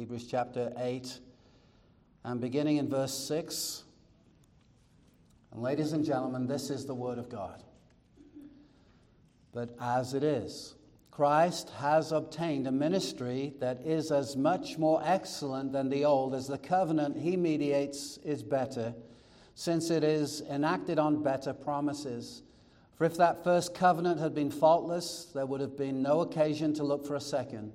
Hebrews chapter 8, and beginning in verse 6. And ladies and gentlemen, this is the Word of God. But as it is, Christ has obtained a ministry that is as much more excellent than the old as the covenant he mediates is better, since it is enacted on better promises. For if that first covenant had been faultless, there would have been no occasion to look for a second.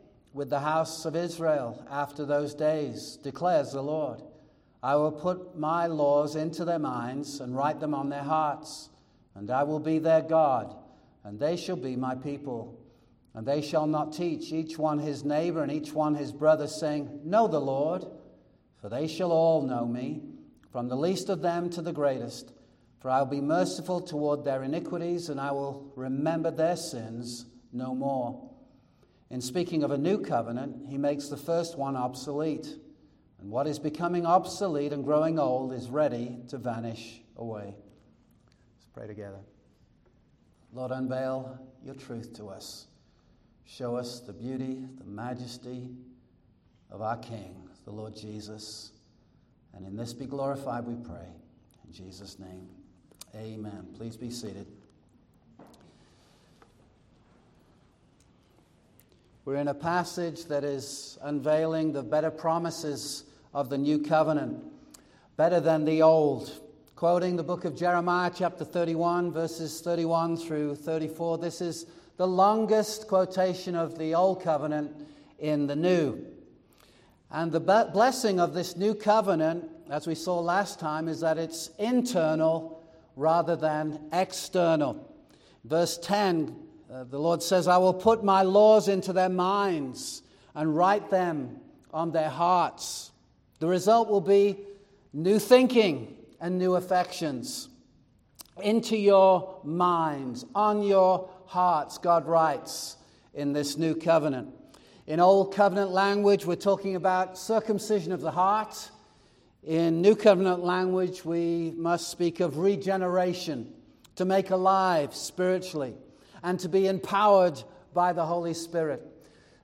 with the house of Israel after those days, declares the Lord. I will put my laws into their minds and write them on their hearts, and I will be their God and they shall be my people. And they shall not teach each one his neighbor and each one his brother, saying, Know the Lord, for they shall all know me, from the least of them to the greatest. For I will be merciful toward their iniquities, and I will remember their sins no more. In speaking of a new covenant, he makes the first one obsolete. And what is becoming obsolete and growing old is ready to vanish away. Let's pray together. Lord, unveil your truth to us. Show us the beauty, the majesty of our King, the Lord Jesus. And in this be glorified, we pray. In Jesus' name, amen. Please be seated. We're in a passage that is unveiling the better promises of the new covenant, better than the old quoting the book of Jeremiah, chapter 31, verses 31 through 34. This is the longest quotation of the Old Covenant in the New. And the blessing of this new covenant, as we saw last time, is that it's internal rather than external. Verse 10, uh, the Lord says, I will put my laws into their minds and write them on their hearts. The result will be new thinking, and new affections into your minds, on your hearts, God writes in this new covenant. In Old Covenant language, we're talking about circumcision of the heart. In New Covenant language, we must speak of regeneration, to make alive spiritually, and to be empowered by the Holy Spirit.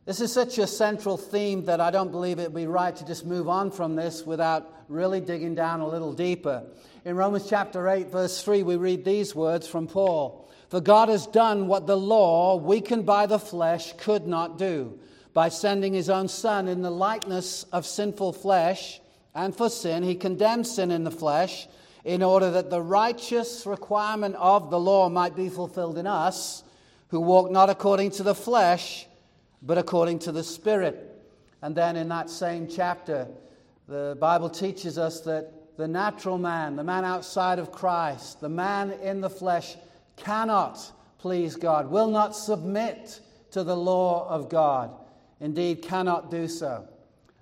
This is such a central theme that I don't believe it would be right to just move on from this without really digging down a little deeper. In Romans chapter 8, verse 3, we read these words from Paul For God has done what the law, weakened by the flesh, could not do, by sending his own Son in the likeness of sinful flesh. And for sin, he condemned sin in the flesh, in order that the righteous requirement of the law might be fulfilled in us, who walk not according to the flesh but according to the Spirit. And then in that same chapter, the Bible teaches us that the natural man, the man outside of Christ, the man in the flesh, cannot please God, will not submit to the law of God, indeed, cannot do so.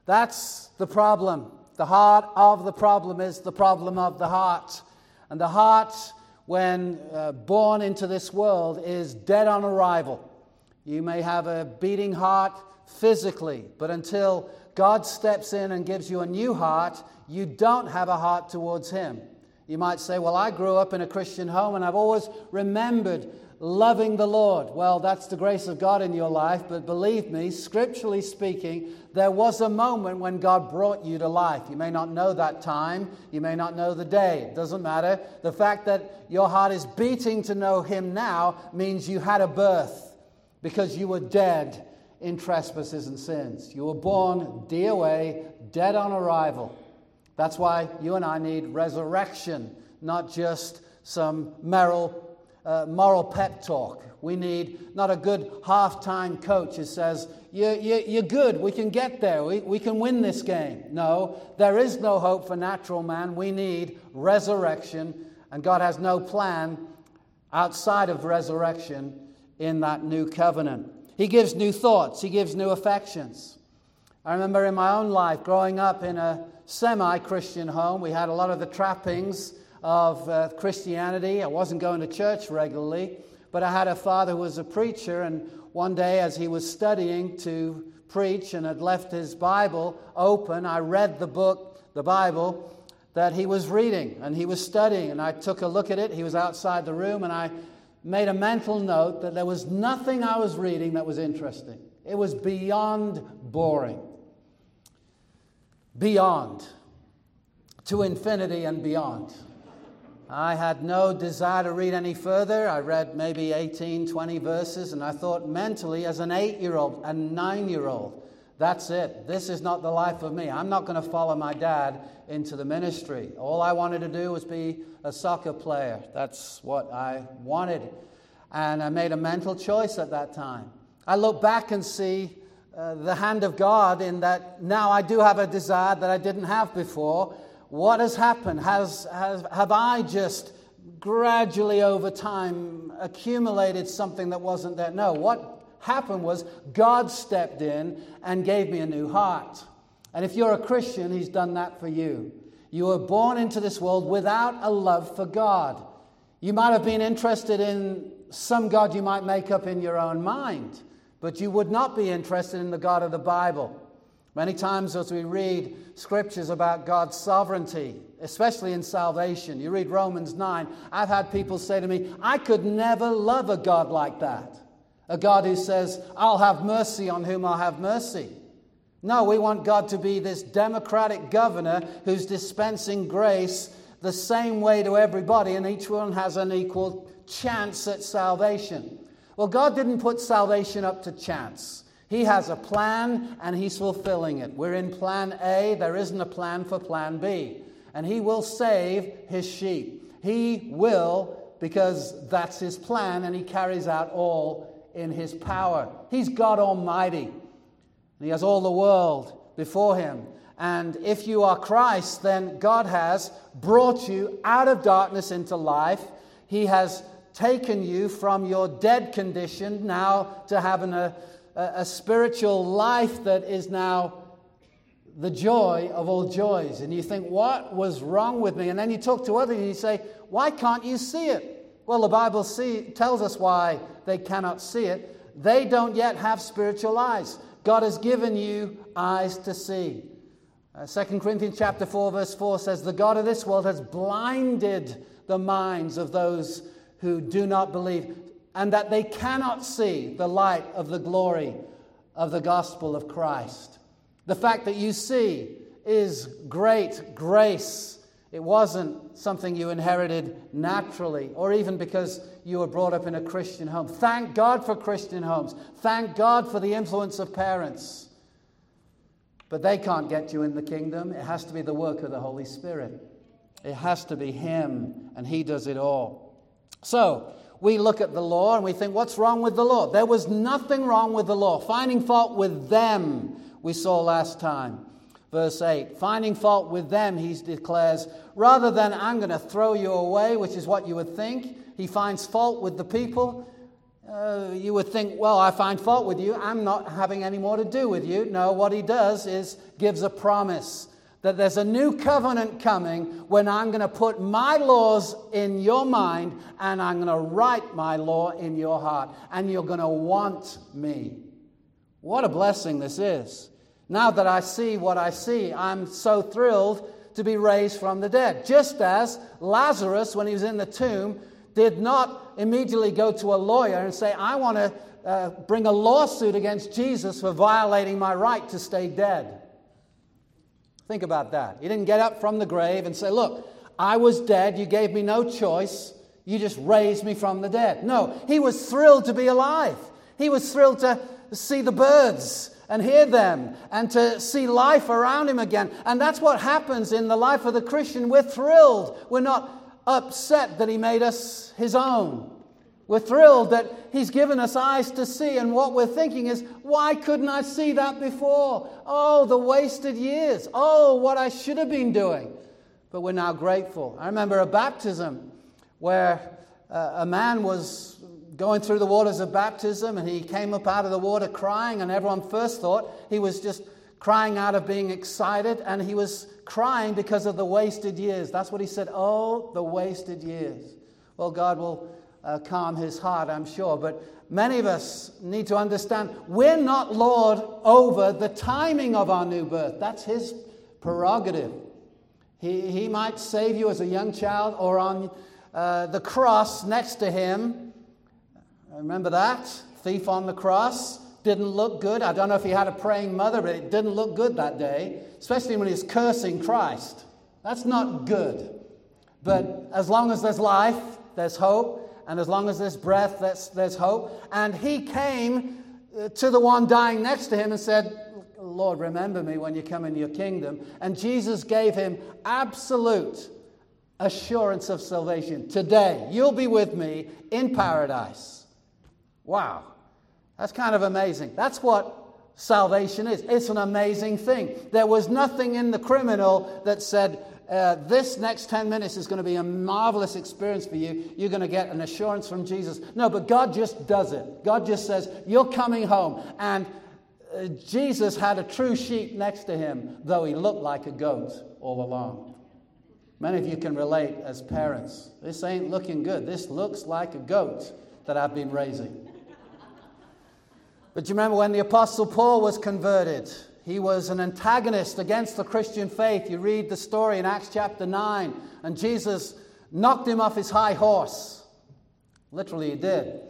That's the problem. The heart of the problem is the problem of the heart. And the heart, when uh, born into this world, is dead on arrival. You may have a beating heart physically, but until God steps in and gives you a new heart, you don't have a heart towards Him. You might say, Well, I grew up in a Christian home and I've always remembered loving the Lord. Well, that's the grace of God in your life, but believe me, scripturally speaking, there was a moment when God brought you to life. You may not know that time, you may not know the day, it doesn't matter. The fact that your heart is beating to know Him now means you had a birth because you were dead in trespasses and sins. You were born DOA, dead on arrival. That's why you and I need resurrection, not just some moral, uh, moral pep talk. We need not a good half-time coach who says, you, you, You're good, we can get there, we, we can win this game. No, there is no hope for natural man. We need resurrection, and God has no plan outside of resurrection in that new covenant. He gives new thoughts, he gives new affections. I remember in my own life growing up in a semi Christian home, we had a lot of the trappings of uh, Christianity. I wasn't going to church regularly, but I had a father who was a preacher, and one day as he was studying to preach and had left his Bible open, I read the book, the Bible, that he was reading and he was studying. And I took a look at it. He was outside the room, and I made a mental note that there was nothing I was reading that was interesting. It was beyond boring. Beyond. To infinity and beyond. I had no desire to read any further. I read maybe 18, 20 verses, and I thought mentally, as an eight year old, a nine year old, that's it. This is not the life of me. I'm not going to follow my dad into the ministry. All I wanted to do was be a soccer player. That's what I wanted. And I made a mental choice at that time. I look back and see uh, the hand of God in that now I do have a desire that I didn't have before. What has happened? Has, has, have I just gradually over time accumulated something that wasn't there? No. What happened was God stepped in and gave me a new heart. And if you're a Christian, He's done that for you. You were born into this world without a love for God. You might have been interested in some God you might make up in your own mind, but you would not be interested in the God of the Bible. Many times, as we read scriptures about God's sovereignty, especially in salvation, you read Romans 9. I've had people say to me, I could never love a God like that. A God who says, I'll have mercy on whom I'll have mercy. No, we want God to be this democratic governor who's dispensing grace the same way to everybody, and each one has an equal chance at salvation. Well, God didn't put salvation up to chance. He has a plan and he's fulfilling it. We're in plan A, there isn't a plan for plan B. And he will save his sheep. He will, because that's his plan, and he carries out all in his power. He's God Almighty. He has all the world before him. And if you are Christ, then God has brought you out of darkness into life. He has taken you from your dead condition now to having a a, spiritual life that is now the joy of all joys. And you think, what was wrong with me? And then you talk to others and you say, why can't you see it? Well, the Bible see, tells us why they cannot see it. They don't yet have spiritual eyes. God has given you eyes to see. Uh, 2 Corinthians chapter 4 verse 4 says the God of this world has blinded the minds of those who do not believe and that they cannot see the light of the glory of the gospel of Christ. The fact that you see is great grace. It wasn't something you inherited naturally or even because you were brought up in a Christian home. Thank God for Christian homes. Thank God for the influence of parents. But they can't get you in the kingdom. It has to be the work of the Holy Spirit. It has to be Him, and He does it all. So, we look at the law and we think, what's wrong with the law? There was nothing wrong with the law. Finding fault with them, we saw last time. Verse 8 Finding fault with them, he declares, rather than I'm going to throw you away, which is what you would think, he finds fault with the people. Uh, you would think, well, I find fault with you. I'm not having any more to do with you. No, what he does is gives a promise that there's a new covenant coming when I'm going to put my laws in your mind and I'm going to write my law in your heart and you're going to want me. What a blessing this is. Now that I see what I see, I'm so thrilled to be raised from the dead. Just as Lazarus, when he was in the tomb, did not immediately go to a lawyer and say, I want to uh, bring a lawsuit against Jesus for violating my right to stay dead. Think about that. He didn't get up from the grave and say, Look, I was dead. You gave me no choice. You just raised me from the dead. No, he was thrilled to be alive. He was thrilled to see the birds and hear them and to see life around him again. And that's what happens in the life of the Christian. We're thrilled. We're not upset that he made us his own. We're thrilled that He's given us eyes to see, and what we're thinking is, why couldn't I see that before? Oh, the wasted years. Oh, what I should have been doing. But we're now grateful. I remember a baptism where uh, a man was going through the waters of baptism, and he came up out of the water crying, and everyone first thought he was just crying out of being excited, and he was crying because of the wasted years. That's what he said. Oh, the wasted years. Well, God will uh, calm his heart, I'm sure. But many of us need to understand we're not Lord over the timing of our new birth. That's his prerogative. He, he might save you as a young child or on uh, the cross next to him. Remember that? Thief on the cross didn't look good. I don't know if he had a praying mother, but it didn't look good that day, especially when he's cursing Christ. That's not good. But as long as there's life, there's hope. And as long as there's breath, there's, there's hope. And he came uh, to the one dying next to him and said, Lord, remember me when you come in your kingdom. And Jesus gave him absolute assurance of salvation. Today, you'll be with me in paradise. Wow. That's kind of amazing. That's what salvation is. It's an amazing thing. There was nothing in the criminal that said, uh, this next 10 minutes is going to be a marvelous experience for you. You're going to get an assurance from Jesus. No, but God just does it. God just says, You're coming home. And uh, Jesus had a true sheep next to him, though he looked like a goat all along. Many of you can relate as parents. This ain't looking good. This looks like a goat that I've been raising. But you remember when the Apostle Paul was converted? He was an antagonist against the Christian faith. You read the story in Acts chapter 9, and Jesus knocked him off his high horse. Literally, he did.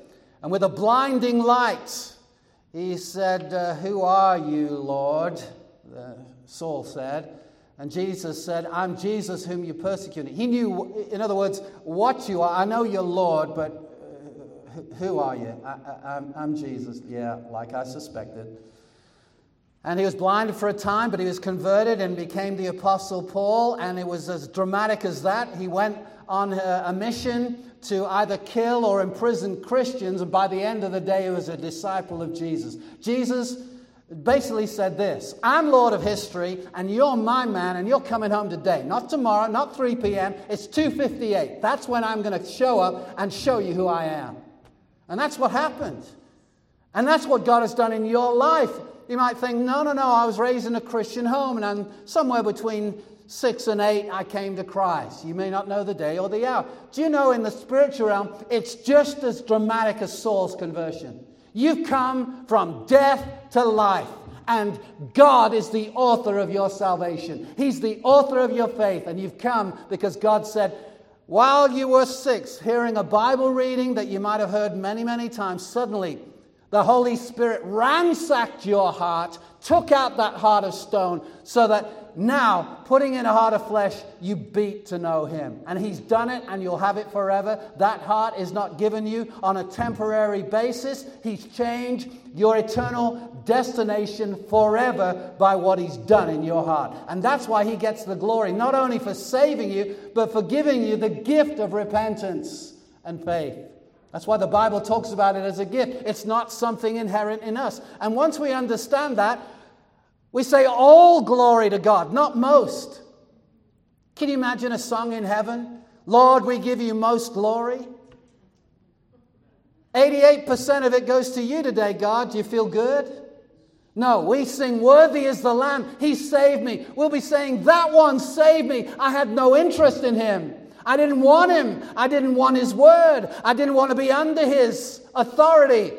And with a blinding light, he said, uh, Who are you, Lord? Uh, Saul said. And Jesus said, I'm Jesus whom you persecuted. He knew, in other words, what you are. I know you're Lord, but who are you? I, am Jesus. Yeah, like I suspected. And he was blinded for a time, but he was converted and became the Apostle Paul. And it was as dramatic as that. He went on a mission to either kill or imprison Christians. And by the end of the day, he was a disciple of Jesus. Jesus basically said this I'm Lord of history, and you're my man, and you're coming home today. Not tomorrow, not 3 p.m. It's 2.58. That's when I'm going to show up and show you who I am. And that's what happened. And that's what God has done in your life. You might think, no, no, no, I was raised in a Christian home, and I'm somewhere between six and eight, I came to Christ. You may not know the day or the hour. Do you know in the spiritual realm, it's just as dramatic as Saul's conversion? You've come from death to life. And God is the author of your salvation. He's the author of your faith. And you've come because God said, while you were six, hearing a Bible reading that you might have heard many, many times, suddenly the Holy Spirit ransacked your heart, took out that heart of stone, so that now, putting in a heart of flesh, you beat to know Him. And He's done it, and you'll have it forever. That heart is not given you on a temporary basis. He's changed your eternal destination forever by what He's done in your heart. And that's why He gets the glory, not only for saving you, but for giving you the gift of repentance and faith. That's why the Bible talks about it as a gift. It's not something inherent in us. And once we understand that, we say all glory to God, not most. Can you imagine a song in heaven? Lord, we give you most glory. 88% of it goes to you today, God. Do you feel good? No, we sing, Worthy is the Lamb. He saved me. We'll be saying, That one saved me. I had no interest in him. I didn't want him. I didn't want his word. I didn't want to be under his authority.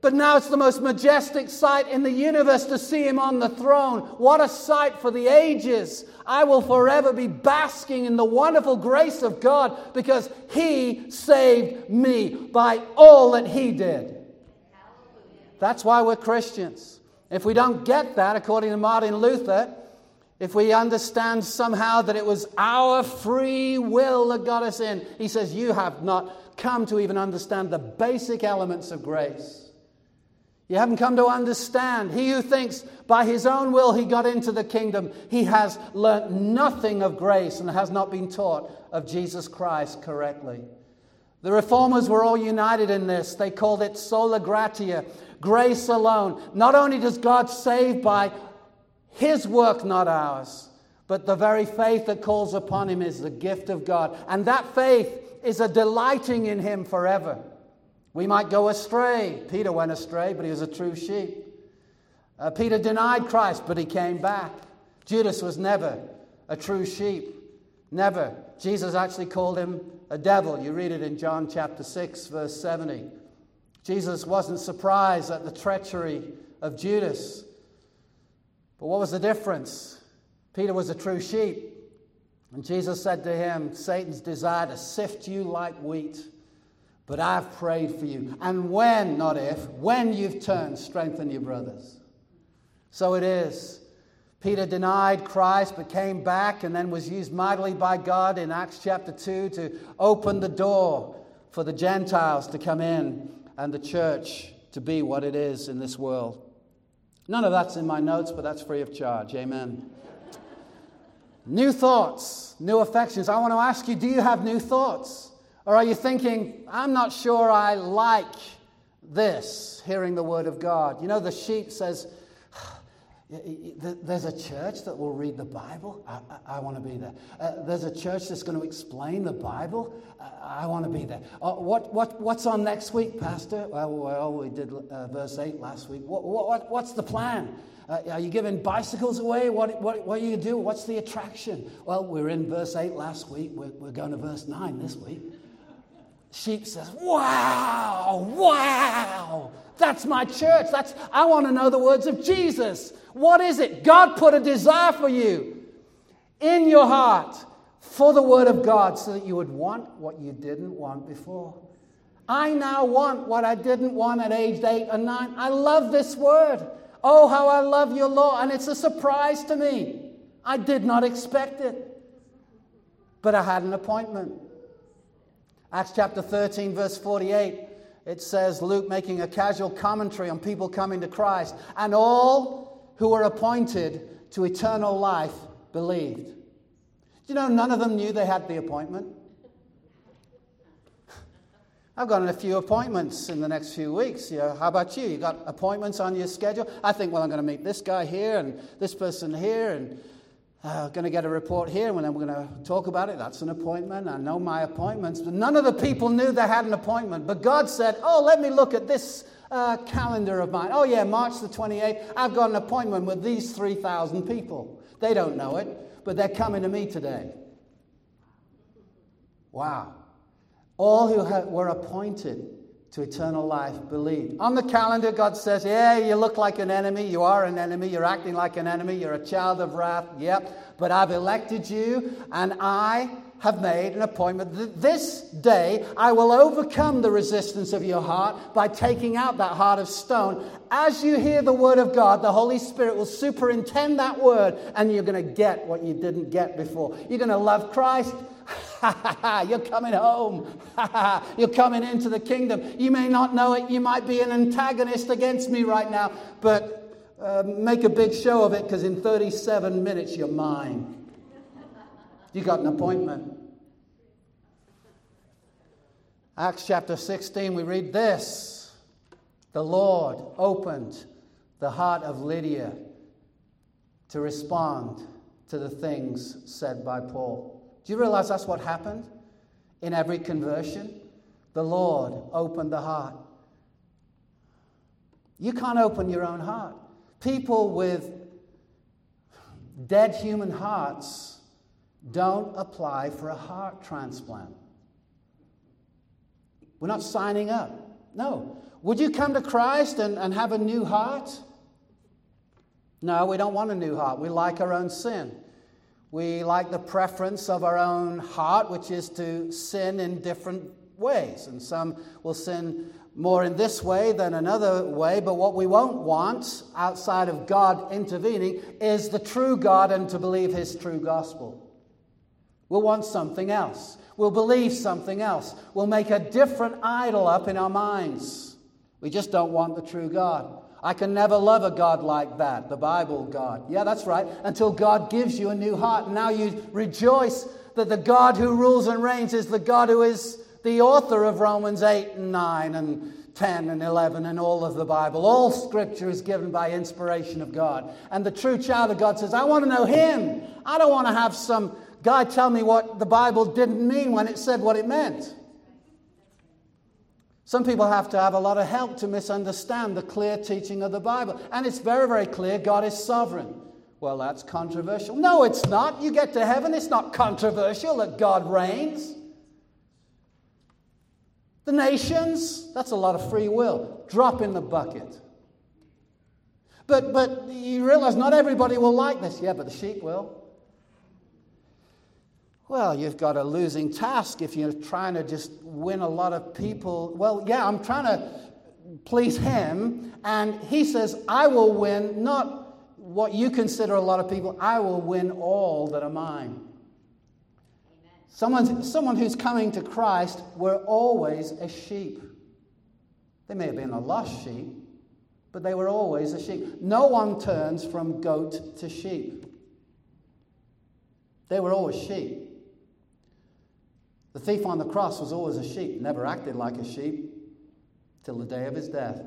But now it's the most majestic sight in the universe to see him on the throne. What a sight for the ages. I will forever be basking in the wonderful grace of God because he saved me by all that he did. That's why we're Christians. If we don't get that, according to Martin Luther, if we understand somehow that it was our free will that got us in, he says, You have not come to even understand the basic elements of grace. You haven't come to understand. He who thinks by his own will he got into the kingdom, he has learnt nothing of grace and has not been taught of Jesus Christ correctly. The reformers were all united in this. They called it sola gratia, grace alone. Not only does God save by his work, not ours. But the very faith that calls upon him is the gift of God. And that faith is a delighting in him forever. We might go astray. Peter went astray, but he was a true sheep. Uh, Peter denied Christ, but he came back. Judas was never a true sheep. Never. Jesus actually called him a devil. You read it in John chapter 6, verse 70. Jesus wasn't surprised at the treachery of Judas. But what was the difference? Peter was a true sheep. And Jesus said to him, Satan's desire to sift you like wheat, but I've prayed for you. And when, not if, when you've turned, strengthen your brothers. So it is. Peter denied Christ but came back and then was used mightily by God in Acts chapter 2 to open the door for the Gentiles to come in and the church to be what it is in this world. None of that's in my notes, but that's free of charge. Amen. new thoughts, new affections. I want to ask you do you have new thoughts? Or are you thinking, I'm not sure I like this, hearing the word of God? You know, the sheep says, there's a church that will read the Bible. I, I, I want to be there. Uh, there's a church that's going to explain the Bible. Uh, I want to be there. Uh, what, what, what's on next week, Pastor? Well, well we did uh, verse 8 last week. What, what, what's the plan? Uh, are you giving bicycles away? What, what, what are you do? What's the attraction? Well, we are in verse 8 last week. We're, we're going to verse 9 this week. Sheep says, Wow, wow. That's my church. That's, I want to know the words of Jesus. What is it? God put a desire for you in your heart for the Word of God so that you would want what you didn't want before. I now want what I didn't want at age eight and nine. I love this Word. Oh, how I love your law. And it's a surprise to me. I did not expect it. But I had an appointment. Acts chapter 13, verse 48 it says, Luke making a casual commentary on people coming to Christ, and all who were appointed to eternal life believed. Do you know none of them knew they had the appointment? I've got a few appointments in the next few weeks. Yeah, how about you? You got appointments on your schedule? I think, well, I'm going to meet this guy here and this person here and uh, going to get a report here, and then we're going to talk about it. That's an appointment. I know my appointments. But none of the people knew they had an appointment. But God said, Oh, let me look at this uh, calendar of mine. Oh, yeah, March the 28th, I've got an appointment with these 3,000 people. They don't know it, but they're coming to me today. Wow. All who have, were appointed to eternal life believed. On the calendar, God says, Yeah, you look like an enemy. You are an enemy. You're acting like an enemy. You're a child of wrath. Yep. But I've elected you, and I have made an appointment. That this day, I will overcome the resistance of your heart by taking out that heart of stone. As you hear the word of God, the Holy Spirit will superintend that word, and you're going to get what you didn't get before. You're going to love Christ You're coming home. You're coming into the kingdom. You may not know it. You might be an antagonist against me right now, but uh, make a big show of it because in 37 minutes you're mine. You got an appointment. Acts chapter 16, we read this The Lord opened the heart of Lydia to respond to the things said by Paul. Do you realize that's what happened in every conversion? The Lord opened the heart. You can't open your own heart. People with dead human hearts don't apply for a heart transplant. We're not signing up. No. Would you come to Christ and, and have a new heart? No, we don't want a new heart. We like our own sin. We like the preference of our own heart, which is to sin in different ways. And some will sin more in this way than another way, but what we won't want outside of God intervening is the true God and to believe His true gospel. We'll want something else. We'll believe something else. We'll make a different idol up in our minds. We just don't want the true God. I can never love a God like that, the Bible God. Yeah, that's right. Until God gives you a new heart. And now you rejoice that the God who rules and reigns is the God who is the author of Romans 8 and 9 and 10 and 11 and all of the Bible. All scripture is given by inspiration of God. And the true child of God says, I want to know Him. I don't want to have some guy tell me what the Bible didn't mean when it said what it meant. Some people have to have a lot of help to misunderstand the clear teaching of the Bible. And it's very, very clear God is sovereign. Well, that's controversial. No, it's not. You get to heaven, it's not controversial that God reigns. The nations, that's a lot of free will. Drop in the bucket. But, but you realize not everybody will like this. Yeah, but the sheep will. Well, you've got a losing task if you're trying to just win a lot of people. Well, yeah, I'm trying to please him. And he says, I will win not what you consider a lot of people, I will win all that are mine. Someone, someone who's coming to Christ were always a sheep. They may have been a lost sheep, but they were always a sheep. No one turns from goat to sheep. They were always sheep. The thief on the cross was always a sheep, never acted like a sheep till the day of his death.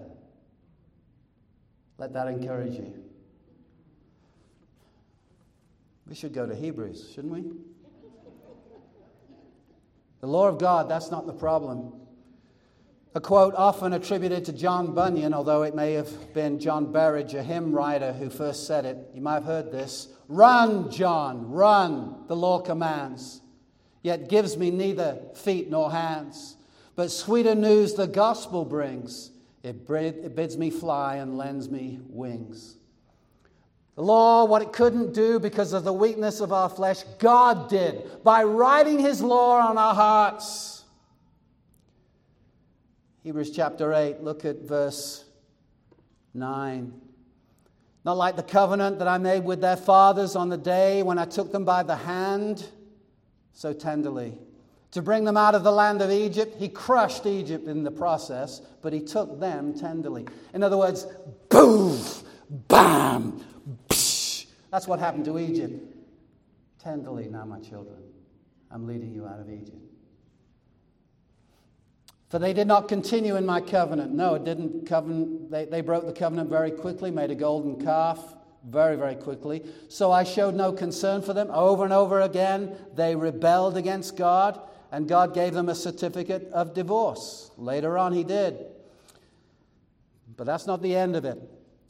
Let that encourage you. We should go to Hebrews, shouldn't we? The law of God, that's not the problem. A quote often attributed to John Bunyan, although it may have been John Berridge, a hymn writer, who first said it. You might have heard this Run, John, run, the law commands, yet gives me neither feet nor hands. But sweeter news the gospel brings. It, bids me fly and lends me wings. The law, what it couldn't do because of the weakness of our flesh, God did by writing His law on our hearts. Hebrews chapter 8, look at verse 9. Not like the covenant that I made with their fathers on the day when I took them by the hand so tenderly. To bring them out of the land of Egypt, he crushed Egypt in the process, but he took them tenderly. In other words, boom, bam, psh. that's what happened to Egypt. Tenderly, now, my children, I'm leading you out of Egypt. For they did not continue in my covenant. No, it didn't covenant. They, they broke the covenant very quickly, made a golden calf very, very quickly. So I showed no concern for them. Over and over again, they rebelled against God, and God gave them a certificate of divorce. Later on, He did. But that's not the end of it.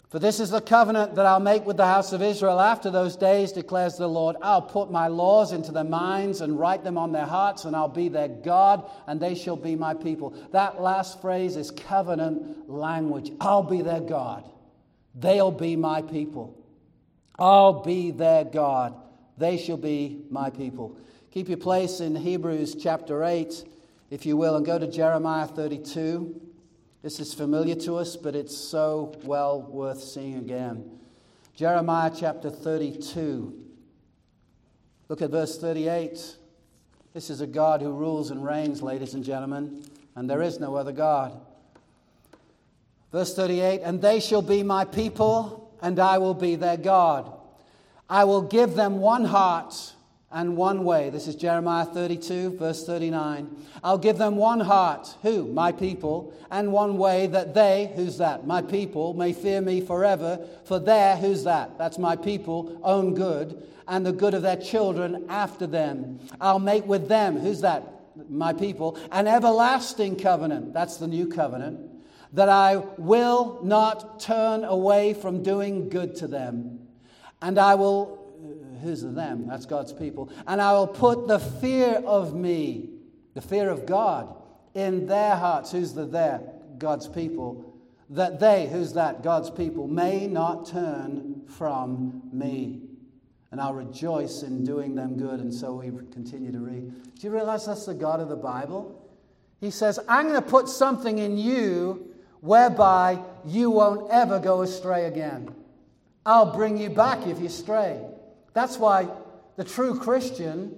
For this is the covenant that I'll make with the house of Israel after those days, declares the Lord. I'll put my laws into their minds and write them on their hearts, and I'll be their God, and they shall be my people. That last phrase is covenant language. I'll be their God. They'll be my people. I'll be their God. They shall be my people. Keep your place in Hebrews chapter 8, if you will, and go to Jeremiah 32. This is familiar to us, but it's so well worth seeing again. Jeremiah chapter 32. Look at verse 38. This is a God who rules and reigns, ladies and gentlemen, and there is no other God. Verse 38 And they shall be my people, and I will be their God. I will give them one heart and one way. This is Jeremiah 32, verse 39. I'll give them one heart, who? My people, and one way that they, who's that? My people, may fear me forever, for their, who's that? That's my people, own good, and the good of their children after them. I'll make with them, who's that? My people, an everlasting covenant. That's the new covenant. That I will not turn away from doing good to them. And I will uh, who's the them? That's God's people. And I will put the fear of me, the fear of God, in their hearts. Who's the their? God's people. That they, who's that? God's people, may not turn from me. And I'll rejoice in doing them good. And so we continue to read. Do you realize that's the God of the Bible? He says, I'm going to put something in you whereby you won't ever go astray again. I'll bring you back if you stray. That's why the true Christian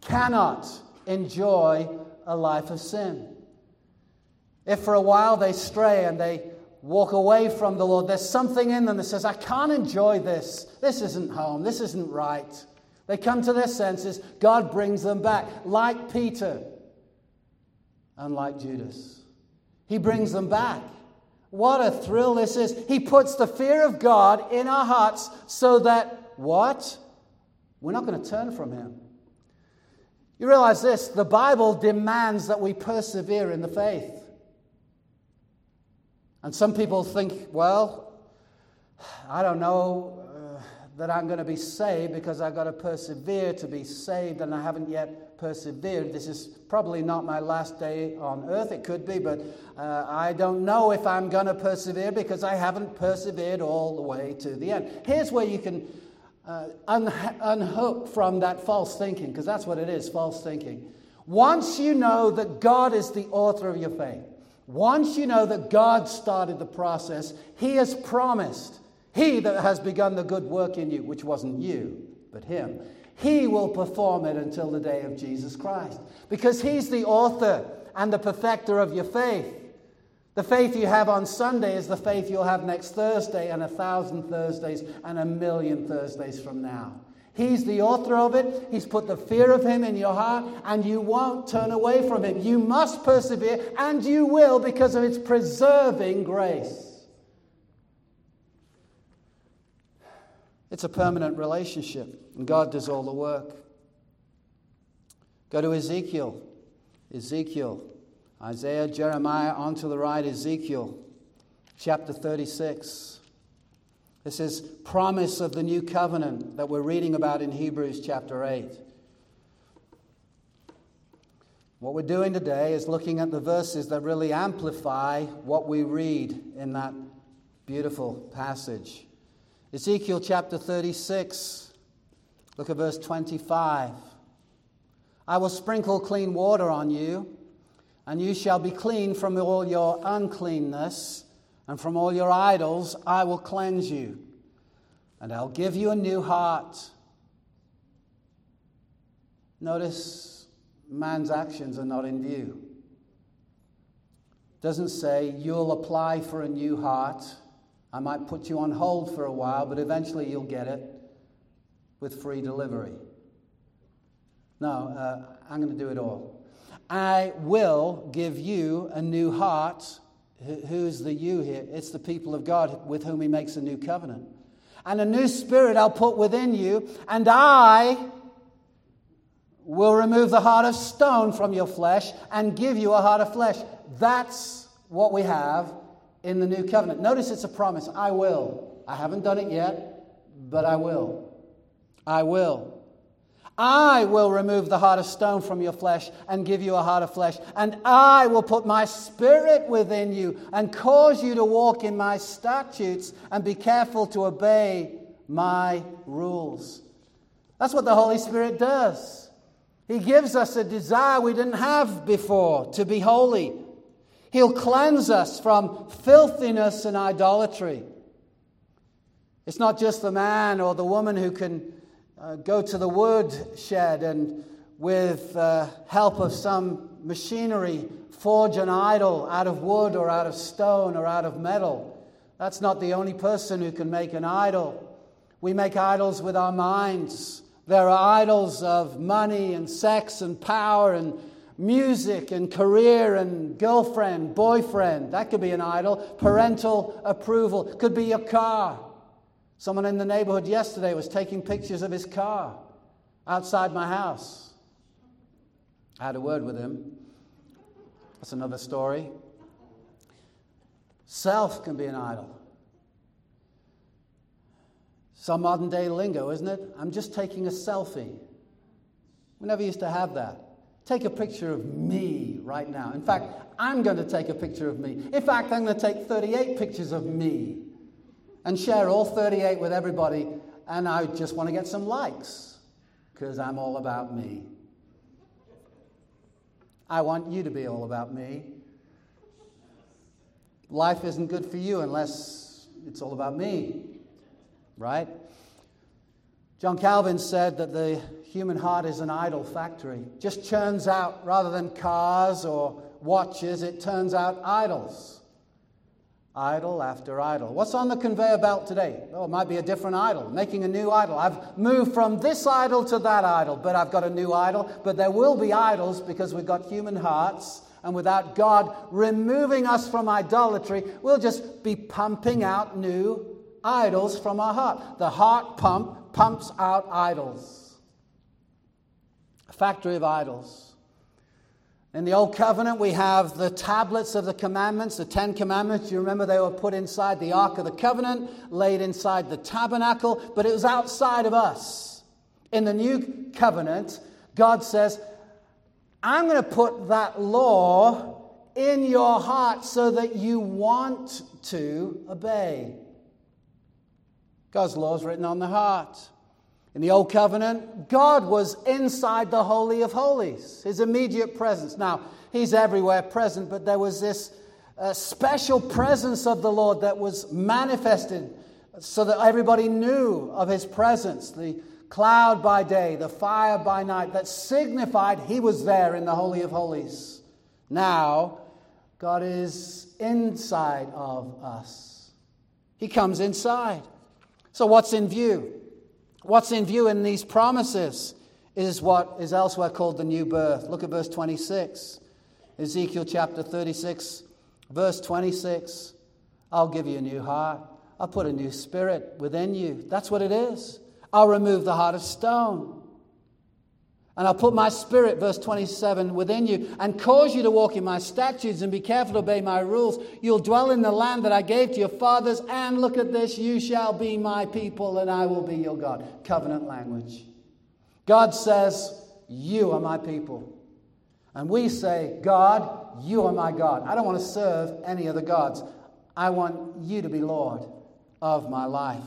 cannot enjoy a life of sin. If for a while they stray and they walk away from the Lord, there's something in them that says, I can't enjoy this. This isn't home. This isn't right. They come to their senses. God brings them back, like Peter and like Judas. He brings them back. What a thrill this is. He puts the fear of God in our hearts so that what? We're not going to turn from him. You realize this the Bible demands that we persevere in the faith. And some people think, well, I don't know that I'm going to be saved because I've got to persevere to be saved, and I haven't yet persevered. This is probably not my last day on earth. It could be, but uh, I don't know if I'm going to persevere because I haven't persevered all the way to the end. Here's where you can uh, un- unhook from that false thinking, because that's what it is false thinking. Once you know that God is the author of your faith, once you know that God started the process, He has promised, He that has begun the good work in you, which wasn't you, but Him, He will perform it until the day of Jesus Christ. Because He's the author and the perfecter of your faith. The faith you have on Sunday is the faith you'll have next Thursday, and a thousand Thursdays, and a million Thursdays from now. He's the author of it. He's put the fear of Him in your heart, and you won't turn away from Him. You must persevere, and you will because of its preserving grace. It's a permanent relationship, and God does all the work. Go to Ezekiel. Ezekiel Isaiah, Jeremiah, on to the right, Ezekiel, chapter 36. This is promise of the new covenant that we're reading about in Hebrews chapter 8. What we're doing today is looking at the verses that really amplify what we read in that beautiful passage. Ezekiel chapter 36, look at verse 25. I will sprinkle clean water on you and you shall be clean from all your uncleanness, and from all your idols I will cleanse you. And I'll give you a new heart. Notice man's actions are not in view. Doesn't say you'll apply for a new heart. I might put you on hold for a while, but eventually you'll get it with free delivery. No, uh, I'm going to do it all. I will give you a new heart. Who's the you here? It's the people of God with whom He makes a new covenant. And a new spirit I'll put within you, and I will remove the heart of stone from your flesh and give you a heart of flesh. That's what we have in the new covenant. Notice it's a promise. I will. I haven't done it yet, but I will. I will. I will remove the heart of stone from your flesh and give you a heart of flesh. And I will put my spirit within you and cause you to walk in my statutes and be careful to obey my rules. That's what the Holy Spirit does. He gives us a desire we didn't have before to be holy. He'll cleanse us from filthiness and idolatry. It's not just the man or the woman who can uh, go to the woodshed and, with uh, help of some machinery, forge an idol out of wood or out of stone or out of metal. That's not the only person who can make an idol. We make idols with our minds. There are idols of money and sex and power and music and career and girlfriend, boyfriend. That could be an idol. Parental approval could be your car. Someone in the neighborhood yesterday was taking pictures of his car outside my house. I had a word with him. That's another story. Self can be an idol. Some modern day lingo, isn't it? I'm just taking a selfie. We never used to have that. Take a picture of me right now. In fact, I'm going to take a picture of me. In fact, I'm going to take 38 pictures of me and share all 38 with everybody, and I just want to get some likes because I'm all about me. I want you to be all about me. Life isn't good for you unless it's all about me, right? John Calvin said that the human heart is an idol factory, just churns out, rather than cars or watches, it turns out idols idol after idol. What's on the conveyor belt today? Oh, it might be a different idol, making a new idol. I've moved from this idol to that idol, but I've got a new idol. But there will be idols because we've got human hearts, and without God removing us from idolatry, we'll just be pumping out new idols from our heart. The heart pump pumps out idols. A factory of idols. In the Old Covenant, we have the tablets of the commandments, the Ten Commandments. You remember they were put inside the Ark of the Covenant, laid inside the tabernacle, but it was outside of us. In the New Covenant, God says, I'm going to put that law in your heart so that you want to obey. God's law is written on the heart. In the Old Covenant, God was inside the Holy of Holies, his immediate presence. Now, he's everywhere present, but there was this uh, special presence of the Lord that was manifested so that everybody knew of his presence. The cloud by day, the fire by night, that signified he was there in the Holy of Holies. Now, God is inside of us, he comes inside. So, what's in view? What's in view in these promises is what is elsewhere called the new birth. Look at verse 26. Ezekiel chapter 36, verse 26. I'll give you a new heart. I'll put a new spirit within you. That's what it is. I'll remove the heart of stone and I'll put my spirit, verse 27, within you and cause you to walk in my statutes and be careful to obey my rules. You'll dwell in the land that I gave to your fathers. And look at this you shall be my people and I will be your God. Covenant language. God says, You are my people. And we say, God, you are my God. I don't want to serve any other gods. I want you to be Lord of my life.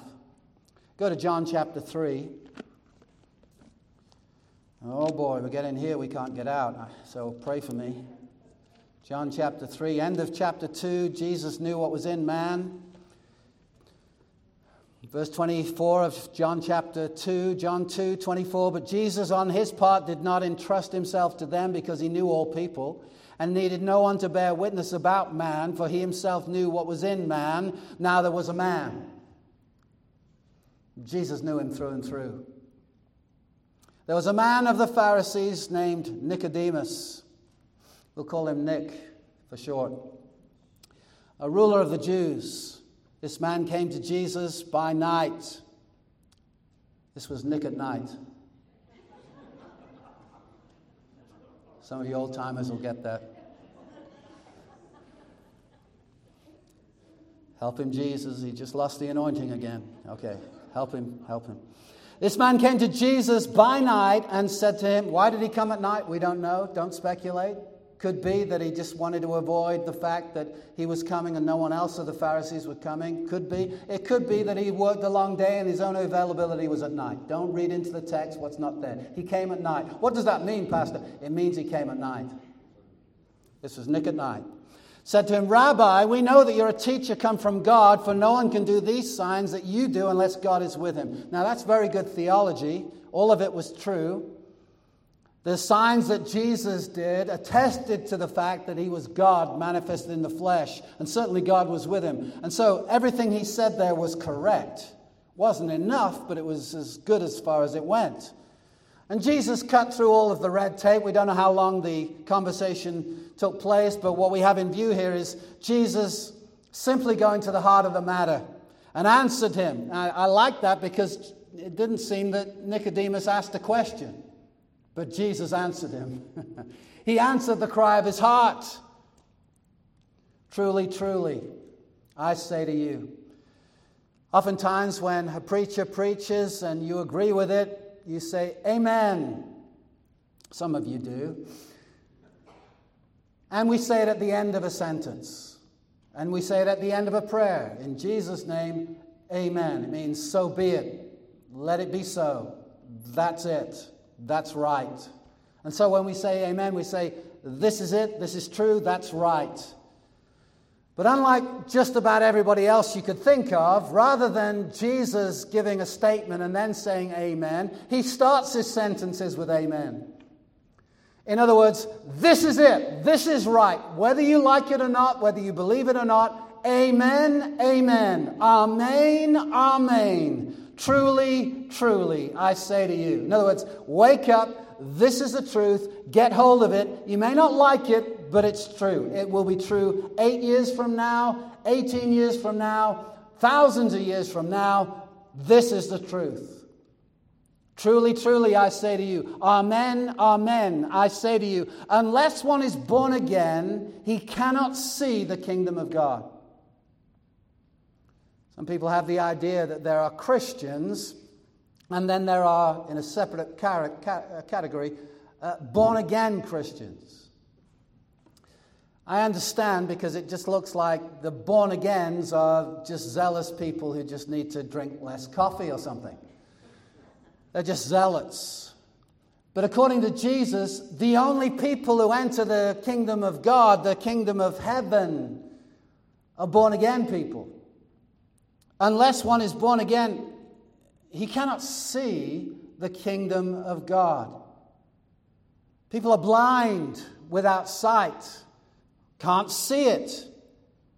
Go to John chapter 3. Oh boy, we get in here, we can't get out. So pray for me. John chapter 3, end of chapter 2, Jesus knew what was in man. Verse 24 of John chapter 2, John 2, 24. But Jesus, on his part, did not entrust himself to them because he knew all people and needed no one to bear witness about man, for he himself knew what was in man. Now there was a man. Jesus knew him through and through. There was a man of the Pharisees named Nicodemus. We'll call him Nick for short. A ruler of the Jews. This man came to Jesus by night. This was Nick at night. Some of you old timers will get that. Help him, Jesus. He just lost the anointing again. Okay, help him, help him. This man came to Jesus by night and said to him, Why did he come at night? We don't know. Don't speculate. Could be that he just wanted to avoid the fact that he was coming and no one else of the Pharisees were coming. Could be. It could be that he worked a long day and his only availability was at night. Don't read into the text what's not there. He came at night. What does that mean, Pastor? It means he came at night. This was Nick at night said to him, Rabbi, we know that you're a teacher come from God, for no one can do these signs that you do unless God is with him. Now, that's very good theology. All of it was true. The signs that Jesus did attested to the fact that he was God manifested in the flesh, and certainly God was with him. And so everything he said there was correct. Wasn't enough, but it was as good as far as it went. And Jesus cut through all of the red tape. We don't know how long the conversation took place, but what we have in view here is Jesus simply going to the heart of the matter and answered him. I, I like that because it didn't seem that Nicodemus asked a question, but Jesus answered him. he answered the cry of his heart. Truly, truly, I say to you. Oftentimes, when a preacher preaches and you agree with it, you say, Amen. Some of you do. And we say it at the end of a sentence. And we say it at the end of a prayer. In Jesus' name, Amen. It means, so be it. Let it be so. That's it. That's right. And so when we say Amen, we say, This is it. This is true. That's right. But unlike just about everybody else you could think of, rather than Jesus giving a statement and then saying amen, he starts his sentences with amen. In other words, this is it. This is right. Whether you like it or not, whether you believe it or not, amen, amen. Amen, amen. Truly, truly, I say to you. In other words, wake up. This is the truth. Get hold of it. You may not like it, but it's true. It will be true eight years from now, 18 years from now, thousands of years from now. This is the truth. Truly, truly, I say to you, Amen, Amen, I say to you, unless one is born again, he cannot see the kingdom of God. Some people have the idea that there are Christians, and then there are, in a separate uh, category, uh, born again Christians. I understand because it just looks like the born agains are just zealous people who just need to drink less coffee or something. They're just zealots. But according to Jesus, the only people who enter the kingdom of God, the kingdom of heaven, are born again people. Unless one is born again, he cannot see the kingdom of God. People are blind without sight, can't see it.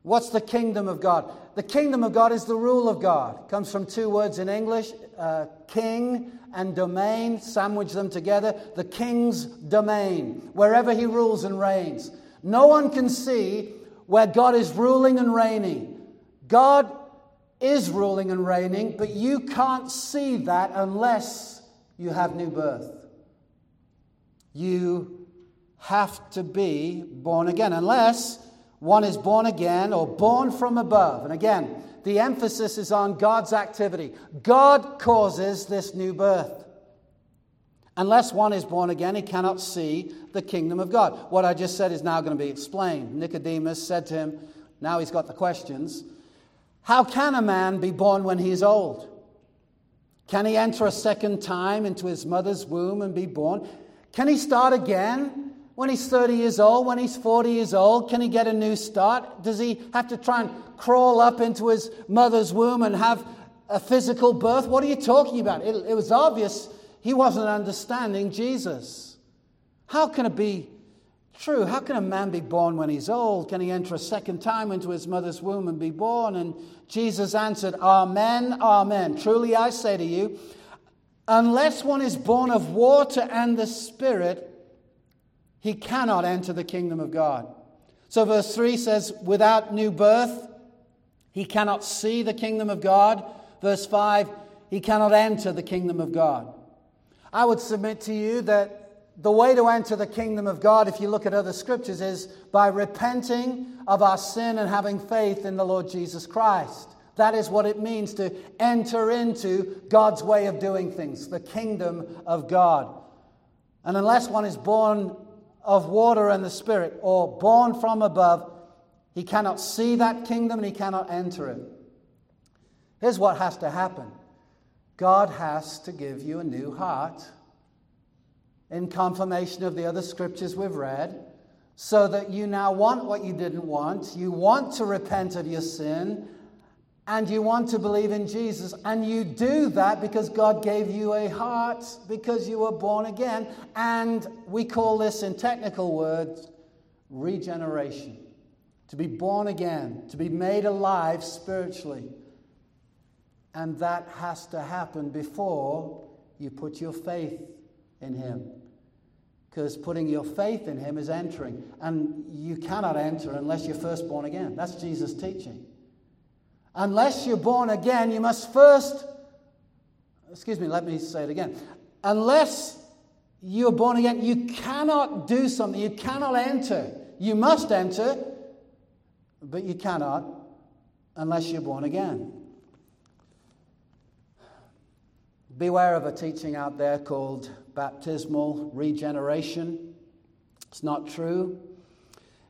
What's the kingdom of God? The kingdom of God is the rule of God. It comes from two words in English uh, king and domain, sandwich them together. The king's domain, wherever he rules and reigns. No one can see where God is ruling and reigning. God is ruling and reigning, but you can't see that unless you have new birth. You have to be born again, unless one is born again or born from above. And again, the emphasis is on God's activity. God causes this new birth. Unless one is born again, he cannot see the kingdom of God. What I just said is now going to be explained. Nicodemus said to him, now he's got the questions How can a man be born when he is old? Can he enter a second time into his mother's womb and be born? Can he start again? When he's 30 years old, when he's 40 years old, can he get a new start? Does he have to try and crawl up into his mother's womb and have a physical birth? What are you talking about? It, it was obvious he wasn't understanding Jesus. How can it be true? How can a man be born when he's old? Can he enter a second time into his mother's womb and be born? And Jesus answered, Amen, Amen. Truly I say to you, unless one is born of water and the Spirit, he cannot enter the kingdom of God. So, verse 3 says, without new birth, he cannot see the kingdom of God. Verse 5, he cannot enter the kingdom of God. I would submit to you that the way to enter the kingdom of God, if you look at other scriptures, is by repenting of our sin and having faith in the Lord Jesus Christ. That is what it means to enter into God's way of doing things, the kingdom of God. And unless one is born of water and the Spirit, or born from above, he cannot see that kingdom and he cannot enter it. Here's what has to happen God has to give you a new heart in confirmation of the other scriptures we've read, so that you now want what you didn't want. You want to repent of your sin and you want to believe in Jesus. And you do that because God gave you a heart, because you were born again. And we call this, in technical words, regeneration. To be born again, to be made alive spiritually. And that has to happen before you put your faith in Him. Because putting your faith in Him is entering. And you cannot enter unless you're first born again. That's Jesus' teaching. Unless you're born again, you must first, excuse me, let me say it again. Unless you're born again, you cannot do something, you cannot enter. You must enter, but you cannot unless you're born again. Beware of a teaching out there called baptismal regeneration. It's not true.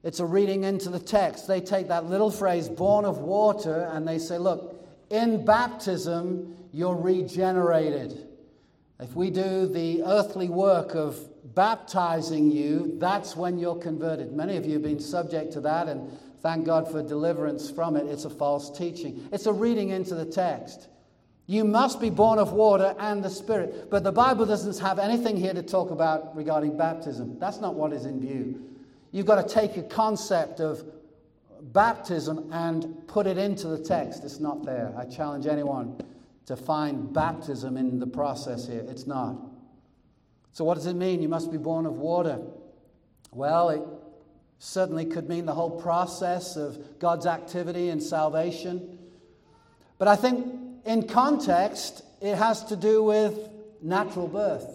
It's a reading into the text. They take that little phrase, born of water, and they say, look, in baptism, you're regenerated. If we do the earthly work of baptizing you, that's when you're converted. Many of you have been subject to that, and thank God for deliverance from it. It's a false teaching, it's a reading into the text. You must be born of water and the Spirit. But the Bible doesn't have anything here to talk about regarding baptism. That's not what is in view. You've got to take a concept of baptism and put it into the text. It's not there. I challenge anyone to find baptism in the process here. It's not. So, what does it mean? You must be born of water. Well, it certainly could mean the whole process of God's activity in salvation. But I think in context, it has to do with natural birth.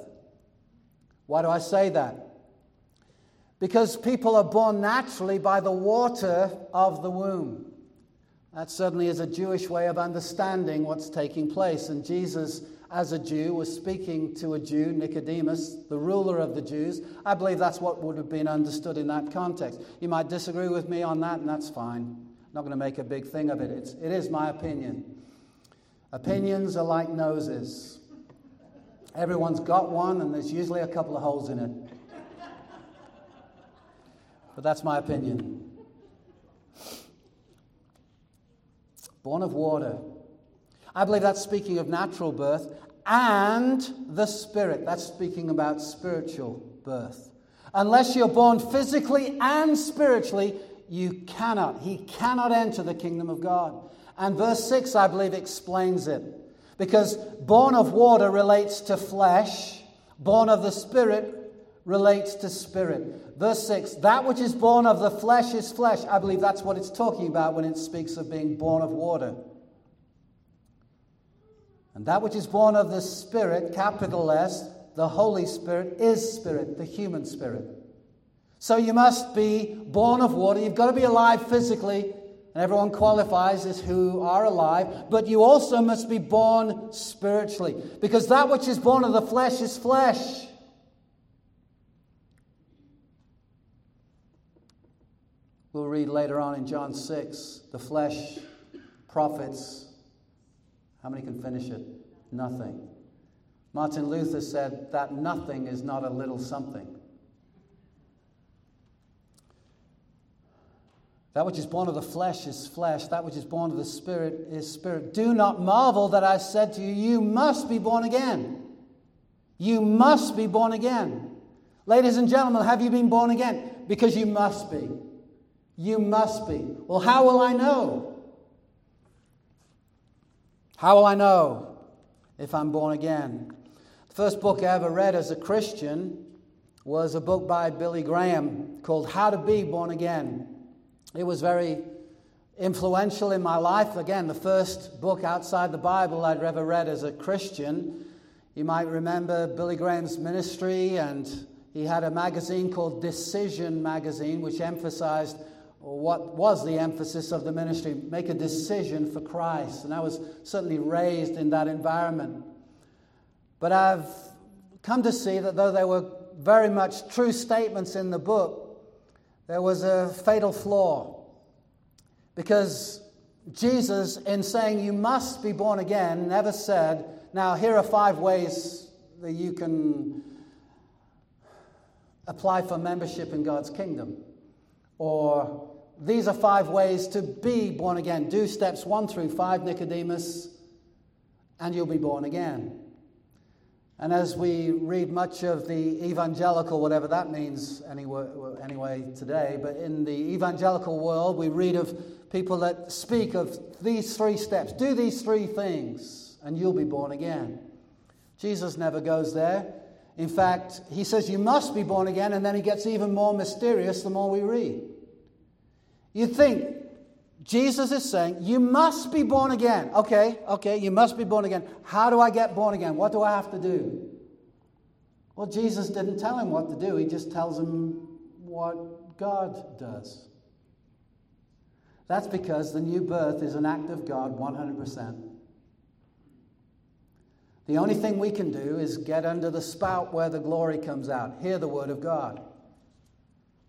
Why do I say that? Because people are born naturally by the water of the womb. That certainly is a Jewish way of understanding what's taking place. And Jesus, as a Jew, was speaking to a Jew, Nicodemus, the ruler of the Jews. I believe that's what would have been understood in that context. You might disagree with me on that, and that's fine. I'm not going to make a big thing of it. It's, it is my opinion. Opinions are like noses. Everyone's got one, and there's usually a couple of holes in it. But that's my opinion. Born of water. I believe that's speaking of natural birth and the Spirit. That's speaking about spiritual birth. Unless you're born physically and spiritually, you cannot, he cannot enter the kingdom of God. And verse 6, I believe, explains it. Because born of water relates to flesh, born of the Spirit relates to spirit. Verse 6 That which is born of the flesh is flesh. I believe that's what it's talking about when it speaks of being born of water. And that which is born of the Spirit, capital S, the Holy Spirit, is spirit, the human spirit. So you must be born of water. You've got to be alive physically, and everyone qualifies as who are alive, but you also must be born spiritually. Because that which is born of the flesh is flesh. We'll read later on in John 6 the flesh profits. How many can finish it? Nothing. Martin Luther said that nothing is not a little something. That which is born of the flesh is flesh. That which is born of the spirit is spirit. Do not marvel that I said to you, You must be born again. You must be born again. Ladies and gentlemen, have you been born again? Because you must be. You must be. Well, how will I know? How will I know if I'm born again? The first book I ever read as a Christian was a book by Billy Graham called How to Be Born Again. It was very influential in my life. Again, the first book outside the Bible I'd ever read as a Christian. You might remember Billy Graham's ministry, and he had a magazine called Decision Magazine, which emphasized what was the emphasis of the ministry, make a decision for Christ. And I was certainly raised in that environment. But I've come to see that though there were very much true statements in the book, there was a fatal flaw. Because Jesus, in saying you must be born again, never said, now here are five ways that you can apply for membership in God's kingdom. Or these are five ways to be born again. Do steps one through five, Nicodemus, and you'll be born again. And as we read much of the evangelical, whatever that means anyway, anyway today, but in the evangelical world, we read of people that speak of these three steps. Do these three things, and you'll be born again. Jesus never goes there. In fact, he says you must be born again, and then he gets even more mysterious the more we read. You think Jesus is saying, You must be born again. Okay, okay, you must be born again. How do I get born again? What do I have to do? Well, Jesus didn't tell him what to do, he just tells him what God does. That's because the new birth is an act of God 100%. The only thing we can do is get under the spout where the glory comes out, hear the word of God.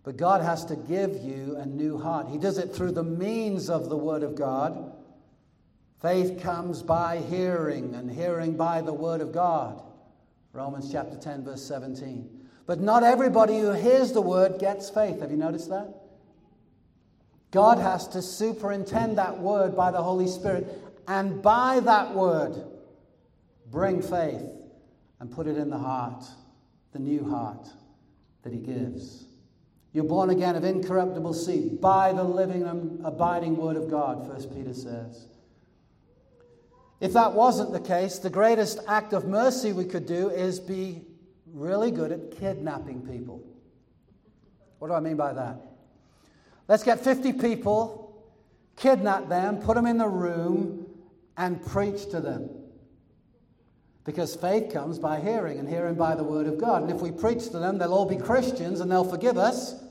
But God has to give you a new heart. He does it through the means of the Word of God. Faith comes by hearing, and hearing by the Word of God. Romans chapter 10, verse 17. But not everybody who hears the Word gets faith. Have you noticed that? God has to superintend that Word by the Holy Spirit, and by that Word, bring faith and put it in the heart, the new heart that He gives. You're born again of incorruptible seed by the living and abiding word of God, 1 Peter says. If that wasn't the case, the greatest act of mercy we could do is be really good at kidnapping people. What do I mean by that? Let's get 50 people, kidnap them, put them in the room, and preach to them. Because faith comes by hearing, and hearing by the word of God. And if we preach to them, they'll all be Christians and they'll forgive us,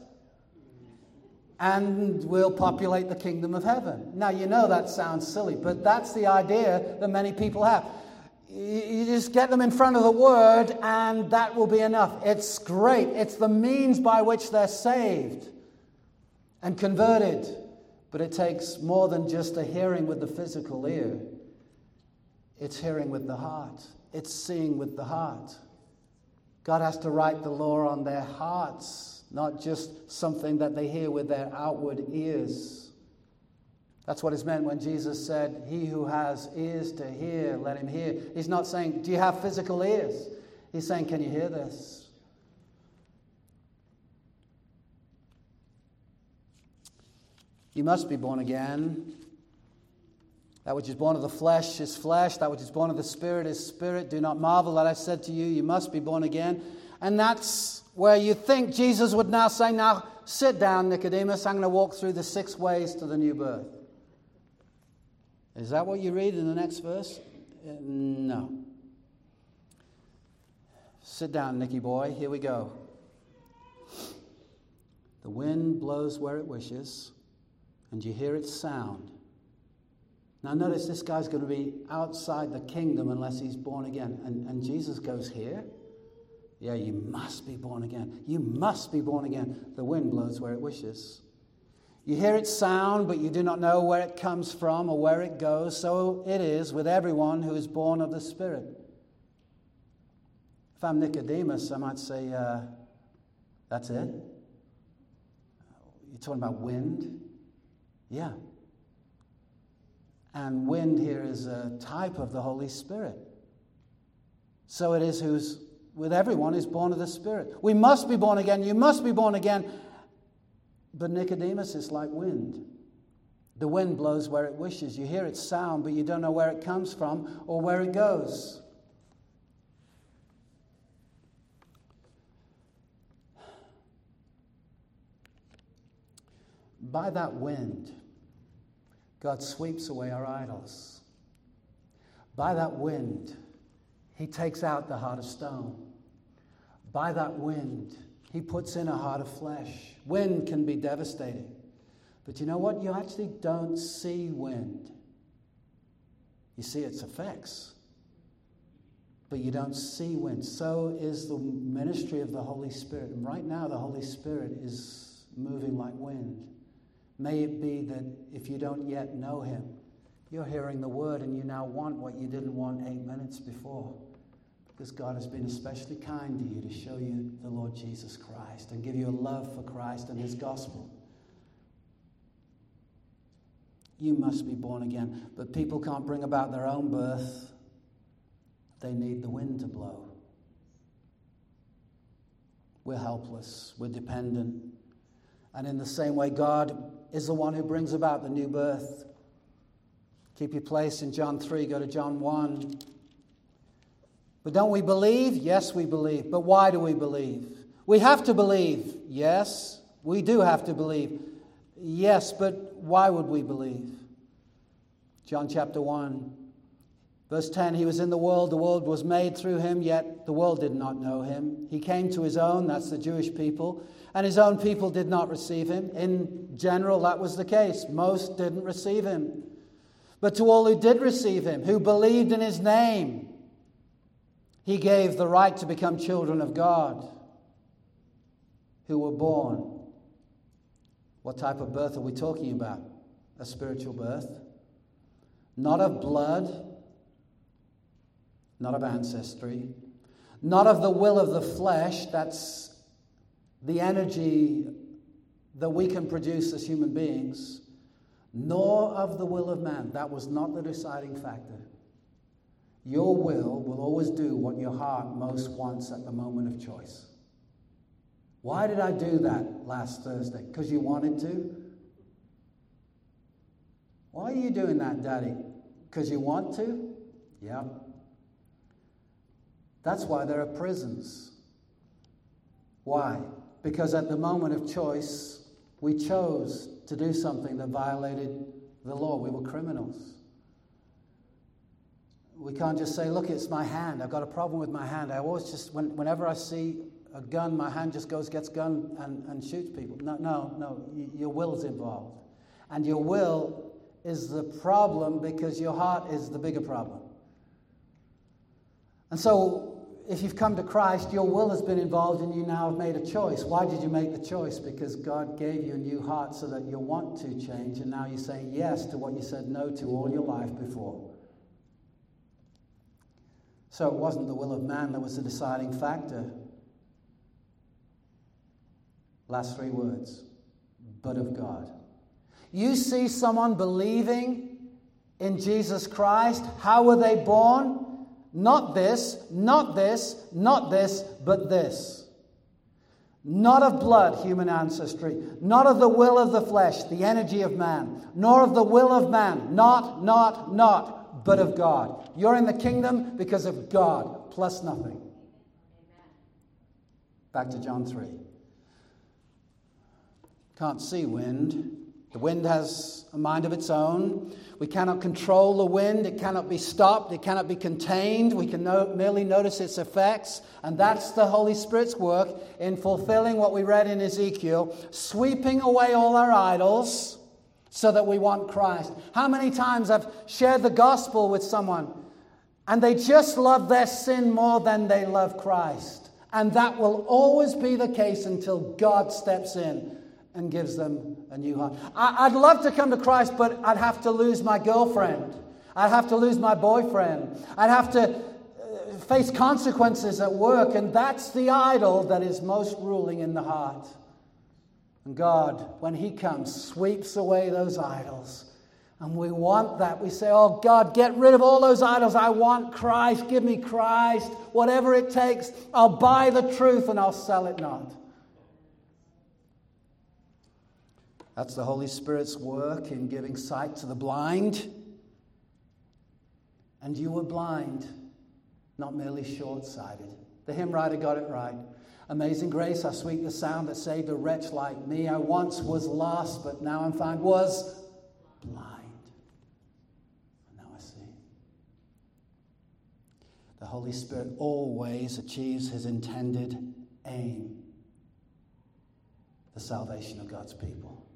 and we'll populate the kingdom of heaven. Now, you know that sounds silly, but that's the idea that many people have. You just get them in front of the word, and that will be enough. It's great, it's the means by which they're saved and converted. But it takes more than just a hearing with the physical ear, it's hearing with the heart, it's seeing with the heart. God has to write the law on their hearts, not just something that they hear with their outward ears. That's what is meant when Jesus said, He who has ears to hear, let him hear. He's not saying, Do you have physical ears? He's saying, Can you hear this? You must be born again. That which is born of the flesh is flesh, that which is born of the spirit is spirit. Do not marvel that I said to you, You must be born again. And that's where you think Jesus would now say, Now sit down, Nicodemus. I'm going to walk through the six ways to the new birth. Is that what you read in the next verse? Uh, no. Sit down, Nicky boy. Here we go. The wind blows where it wishes, and you hear its sound. Now, notice this guy's going to be outside the kingdom unless he's born again. And, and Jesus goes here. Yeah, you must be born again. You must be born again. The wind blows where it wishes. You hear its sound, but you do not know where it comes from or where it goes. So it is with everyone who is born of the Spirit. If I'm Nicodemus, I might say, uh, That's it? You're talking about wind? Yeah. And wind here is a type of the Holy Spirit. So it is who's with everyone is born of the Spirit. We must be born again. You must be born again. But Nicodemus is like wind. The wind blows where it wishes. You hear its sound, but you don't know where it comes from or where it goes. By that wind, God sweeps away our idols. By that wind, He takes out the heart of stone. By that wind, he puts in a heart of flesh. Wind can be devastating. But you know what? You actually don't see wind. You see its effects, but you don't see wind. So is the ministry of the Holy Spirit. And right now, the Holy Spirit is moving like wind. May it be that if you don't yet know Him, you're hearing the word and you now want what you didn't want eight minutes before because God has been especially kind to you to show you the Lord Jesus Christ and give you a love for Christ and His gospel. You must be born again. But people can't bring about their own birth, they need the wind to blow. We're helpless, we're dependent. And in the same way, God is the one who brings about the new birth. Keep your place in John 3, go to John 1. But don't we believe? Yes, we believe. But why do we believe? We have to believe. Yes, we do have to believe. Yes, but why would we believe? John chapter 1, verse 10 He was in the world, the world was made through him, yet the world did not know him. He came to his own, that's the Jewish people, and his own people did not receive him. In general, that was the case. Most didn't receive him. But to all who did receive him, who believed in his name, he gave the right to become children of God who were born. What type of birth are we talking about? A spiritual birth. Not of blood, not of ancestry, not of the will of the flesh, that's the energy that we can produce as human beings, nor of the will of man. That was not the deciding factor. Your will will always do what your heart most wants at the moment of choice. Why did I do that last Thursday? Because you wanted to? Why are you doing that, Daddy? Because you want to? Yep. That's why there are prisons. Why? Because at the moment of choice, we chose to do something that violated the law. We were criminals. We can't just say, look, it's my hand. I've got a problem with my hand. I always just, when, whenever I see a gun, my hand just goes, gets gun and, and shoots people. No, no, no. Your will's involved. And your will is the problem because your heart is the bigger problem. And so, if you've come to Christ, your will has been involved and you now have made a choice. Why did you make the choice? Because God gave you a new heart so that you want to change, and now you say yes to what you said no to all your life before. So it wasn't the will of man that was the deciding factor. Last three words, but of God. You see someone believing in Jesus Christ. How were they born? Not this, not this, not this, but this. Not of blood, human ancestry, not of the will of the flesh, the energy of man, nor of the will of man, not, not, not, but of God. You're in the kingdom because of God, plus nothing. Back to John 3. Can't see wind. The wind has a mind of its own. We cannot control the wind. It cannot be stopped. It cannot be contained. We can no- merely notice its effects. And that's the Holy Spirit's work in fulfilling what we read in Ezekiel, sweeping away all our idols so that we want Christ. How many times I've shared the gospel with someone and they just love their sin more than they love Christ. And that will always be the case until God steps in and gives them a new heart. I, would love to come to Christ, but I'd have to lose my girlfriend. I'd have to lose my boyfriend. I'd have to uh, face consequences at work. And that's the idol that is most ruling in the heart. And God, when He comes, sweeps away those idols. And we want that. We say, Oh God, get rid of all those idols. I want Christ. Give me Christ. Whatever it takes, I'll buy the truth and I'll sell it not. That's the Holy Spirit's work in giving sight to the blind. And you were blind, not merely short sighted. The hymn writer got it right. Amazing grace, how sweet the sound that saved a wretch like me. I once was lost, but now I'm found, was blind. And now I see. The Holy Spirit always achieves his intended aim the salvation of God's people.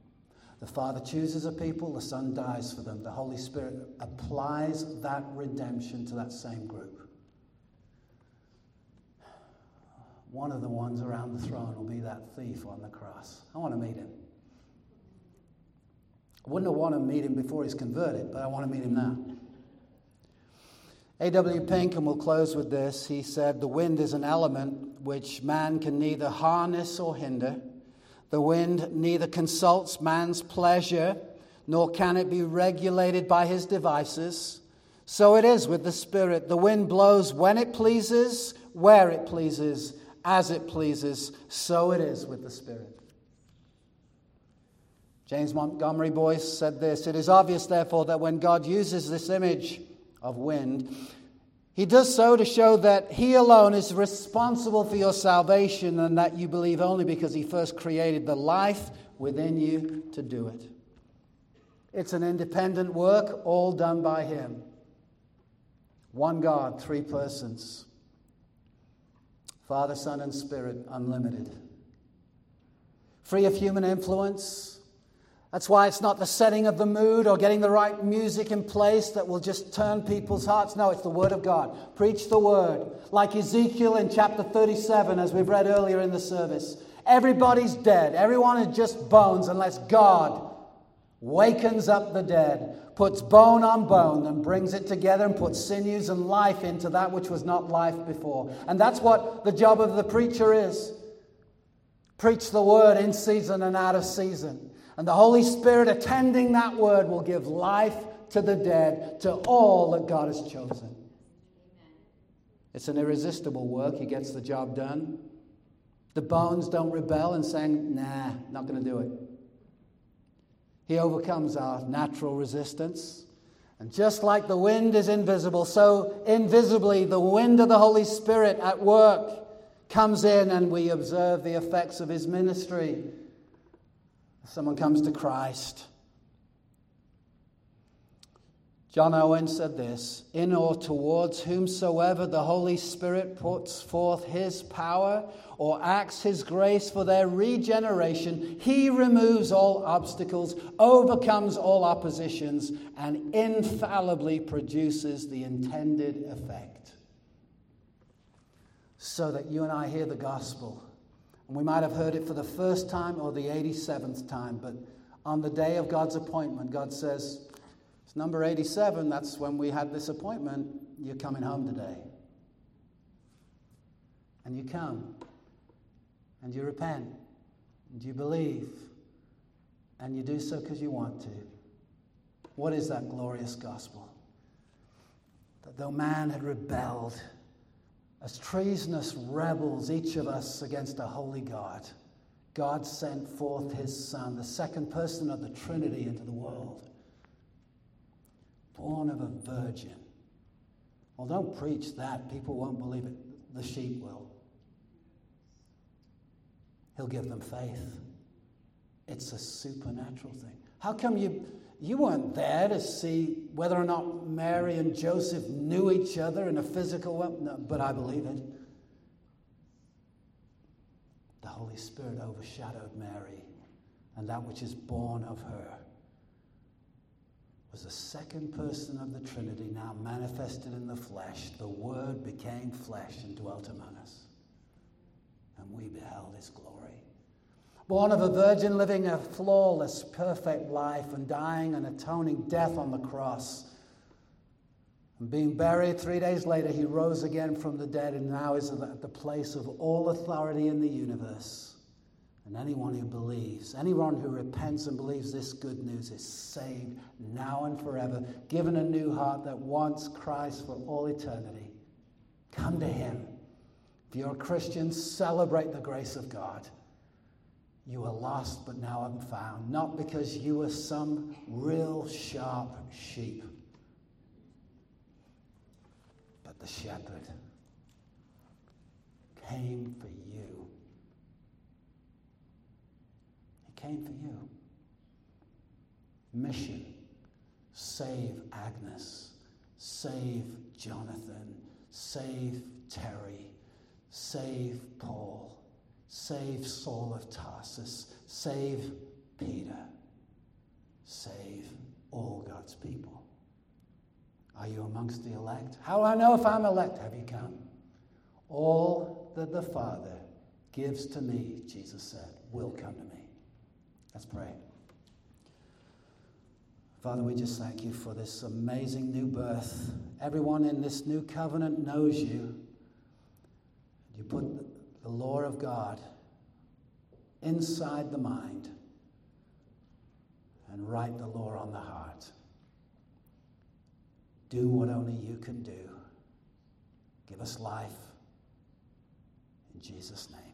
The Father chooses a people, the Son dies for them. The Holy Spirit applies that redemption to that same group. One of the ones around the throne will be that thief on the cross. I want to meet him. I wouldn't have wanted to meet him before he's converted, but I want to meet him now. A.W. Pink, and we'll close with this, he said, The wind is an element which man can neither harness or hinder. The wind neither consults man's pleasure, nor can it be regulated by his devices. So it is with the Spirit. The wind blows when it pleases, where it pleases, as it pleases, so it is with the Spirit. James Montgomery Boice said this It is obvious, therefore, that when God uses this image of wind, he does so to show that he alone is responsible for your salvation and that you believe only because he first created the life within you to do it. It's an independent work, all done by him. One God, three persons. Father, Son, and Spirit, unlimited. Free of human influence. That's why it's not the setting of the mood or getting the right music in place that will just turn people's hearts. No, it's the Word of God. Preach the Word. Like Ezekiel in chapter 37, as we've read earlier in the service. Everybody's dead. Everyone is just bones unless God wakens up the dead, puts bone on bone, and brings it together and puts sinews and life into that which was not life before. And that's what the job of the preacher is preach the word in season and out of season. And the Holy Spirit attending that word will give life to the dead, to all that God has chosen. It's an irresistible work. He gets the job done. The bones don't rebel and say, nah, not going to do it. He overcomes our natural resistance. And just like the wind is invisible, so invisibly the wind of the Holy Spirit at work comes in and we observe the effects of his ministry. Someone comes to Christ. John Owen said this In or towards whomsoever the Holy Spirit puts forth his power or acts his grace for their regeneration, he removes all obstacles, overcomes all oppositions, and infallibly produces the intended effect. So that you and I hear the gospel. And we might have heard it for the first time or the 87th time, but on the day of God's appointment, God says, it's number 87. That's when we had this appointment. You're coming home today. And you come. And you repent. And you believe. And you do so because you want to. What is that glorious gospel? That though man had rebelled, as treasonous rebels, each of us against a holy God, God sent forth his Son, the second person of the Trinity, into the world born of a virgin. Well, don't preach that. People won't believe it. The sheep will. He'll give them faith. It's a supernatural thing. How come you, you weren't there to see whether or not Mary and Joseph knew each other in a physical way? No, but I believe it. The Holy Spirit overshadowed Mary and that which is born of her was the second person of the Trinity, now manifested in the flesh. The Word became flesh and dwelt among us. And we beheld his glory. Born of a virgin, living a flawless, perfect life, and dying an atoning death on the cross. And being buried three days later, he rose again from the dead and now is at the place of all authority in the universe. And anyone who believes, anyone who repents and believes this good news is saved now and forever, given a new heart that wants Christ for all eternity. Come to Him. If you're a Christian, celebrate the grace of God. You were lost, but now I'm found, not because you were some real sharp sheep, but the shepherd came for you came for you. Mission save Agnes, save Jonathan, save Terry, save Paul, save Saul of Tarsus, save Peter, save all God's people. Are you amongst the elect? How do I know if I'm elect? Have you come? All that the Father gives to me, Jesus said, will come to me. Let's pray. Father, we just thank you for this amazing new birth. Everyone in this new covenant knows you. You put the law of God inside the mind and write the law on the heart. Do what only you can do. Give us life. In Jesus' name.